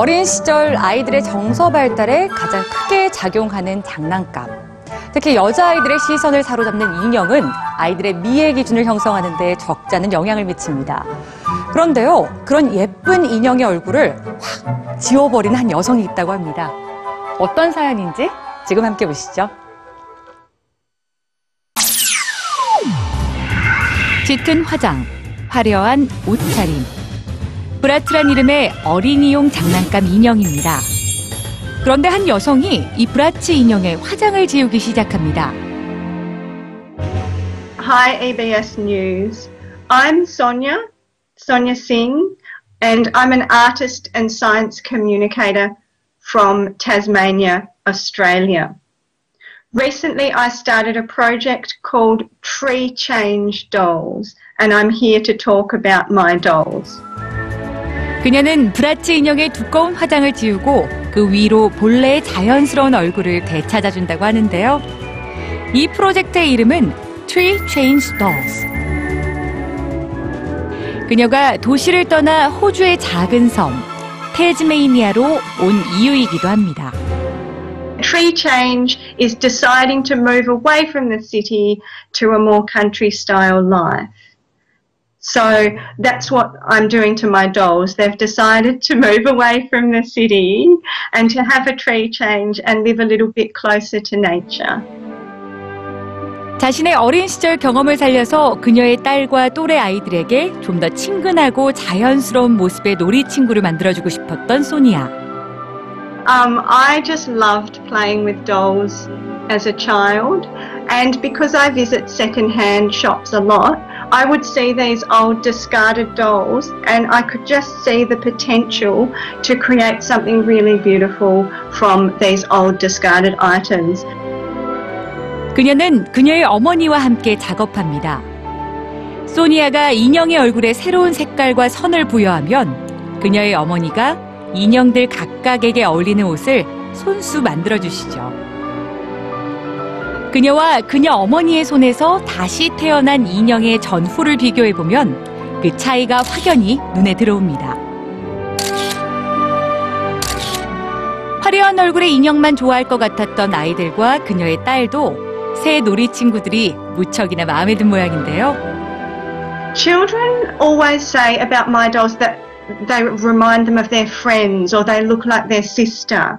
어린 시절 아이들의 정서 발달에 가장 크게 작용하는 장난감. 특히 여자아이들의 시선을 사로잡는 인형은 아이들의 미의 기준을 형성하는 데 적지 않은 영향을 미칩니다. 그런데요, 그런 예쁜 인형의 얼굴을 확 지워버린 한 여성이 있다고 합니다. 어떤 사연인지 지금 함께 보시죠. 짙은 화장, 화려한 옷차림. 브라트란 이름의 어린이용 장난감 인형입니다. 그런데 한 여성이 이 브라치 인형에 화장을 지우기 시작합니다. Hi, EBS News. I'm Sonia, Sonia Singh, and I'm an artist and science communicator from Tasmania, Australia. Recently, I started a project called Tree Change Dolls, and I'm here to talk about my dolls. 그녀는 브라치 인형의 두꺼운 화장을 지우고 그 위로 본래의 자연스러운 얼굴을 되찾아준다고 하는데요. 이 프로젝트의 이름은 Tree Change Dolls. 그녀가 도시를 떠나 호주의 작은 섬 테즈메이니아로 온 이유이기도 합니다. Tree change is deciding to move away from the city to a more country style life. So that's what I'm doing to my dolls. They've decided to move away from the city and to have a tree change and live a little bit closer to nature. 자신의 어린 시절 경험을 살려서 그녀의 딸과 또래 아이들에게 좀 더 친근하고 자연스러운 모습의 놀이 친구를 만들어주고 싶었던 소니아. Um, I just loved playing with dolls as a child, and because I visit second-hand shops a lot, I would see these old discarded dolls, and I could just see the potential to create something really beautiful from these old discarded items. 그녀는 그녀의 어머니와 함께 작업합니다. 소니아가 인형의 얼굴에 새로운 색깔과 선을 부여하면 그녀의 어머니가 인형들 각각에게 어울리는 옷을 손수 만들어 주시죠. 그녀와 그녀 어머니의 손에서 다시 태어난 인형의 전후를 비교해 보면 그 차이가 확연히 눈에 들어옵니다. 화려한 얼굴의 인형만 좋아할 것 같았던 아이들과 그녀의 딸도 새 놀이 친구들이 무척이나 마음에 든 모양인데요. Children always say about my dolls that they remind them of their friends or they look like their sister.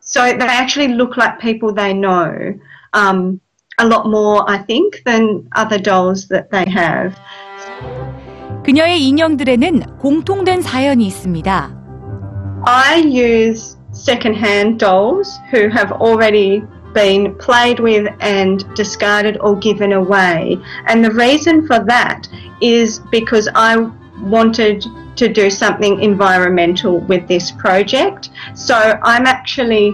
So they actually look like people they know um, a lot more, I think, than other dolls that they have. 그녀의 인형들에는 공통된 사연이 있습니다. I use second-hand dolls who have already been played with and discarded or given away. And the reason for that is because I wanted to do something environmental with this project. So I'm actually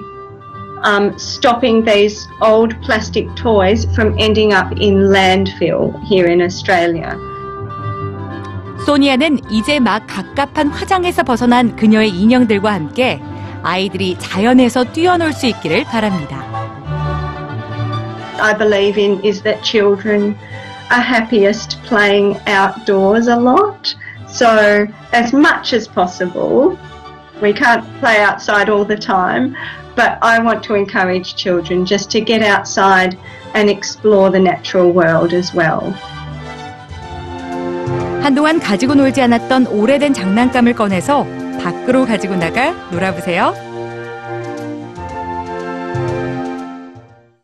um, stopping these old plastic toys from ending up in landfill here in Australia. 소니아는 이제 막 갑갑한 화장에서 벗어난 그녀의 인형들과 함께 아이들이 자연에서 뛰어놀 수 있기를 바랍니다. I believe in is that children are happiest playing outdoors a lot. So, as much as possible, we can't play outside all the time, but I want to encourage children just to get outside and explore the natural world as well. 한동안 가지고 놀지 않았던 오래된 장난감을 꺼내서 밖으로 가지고 나가 놀아보세요.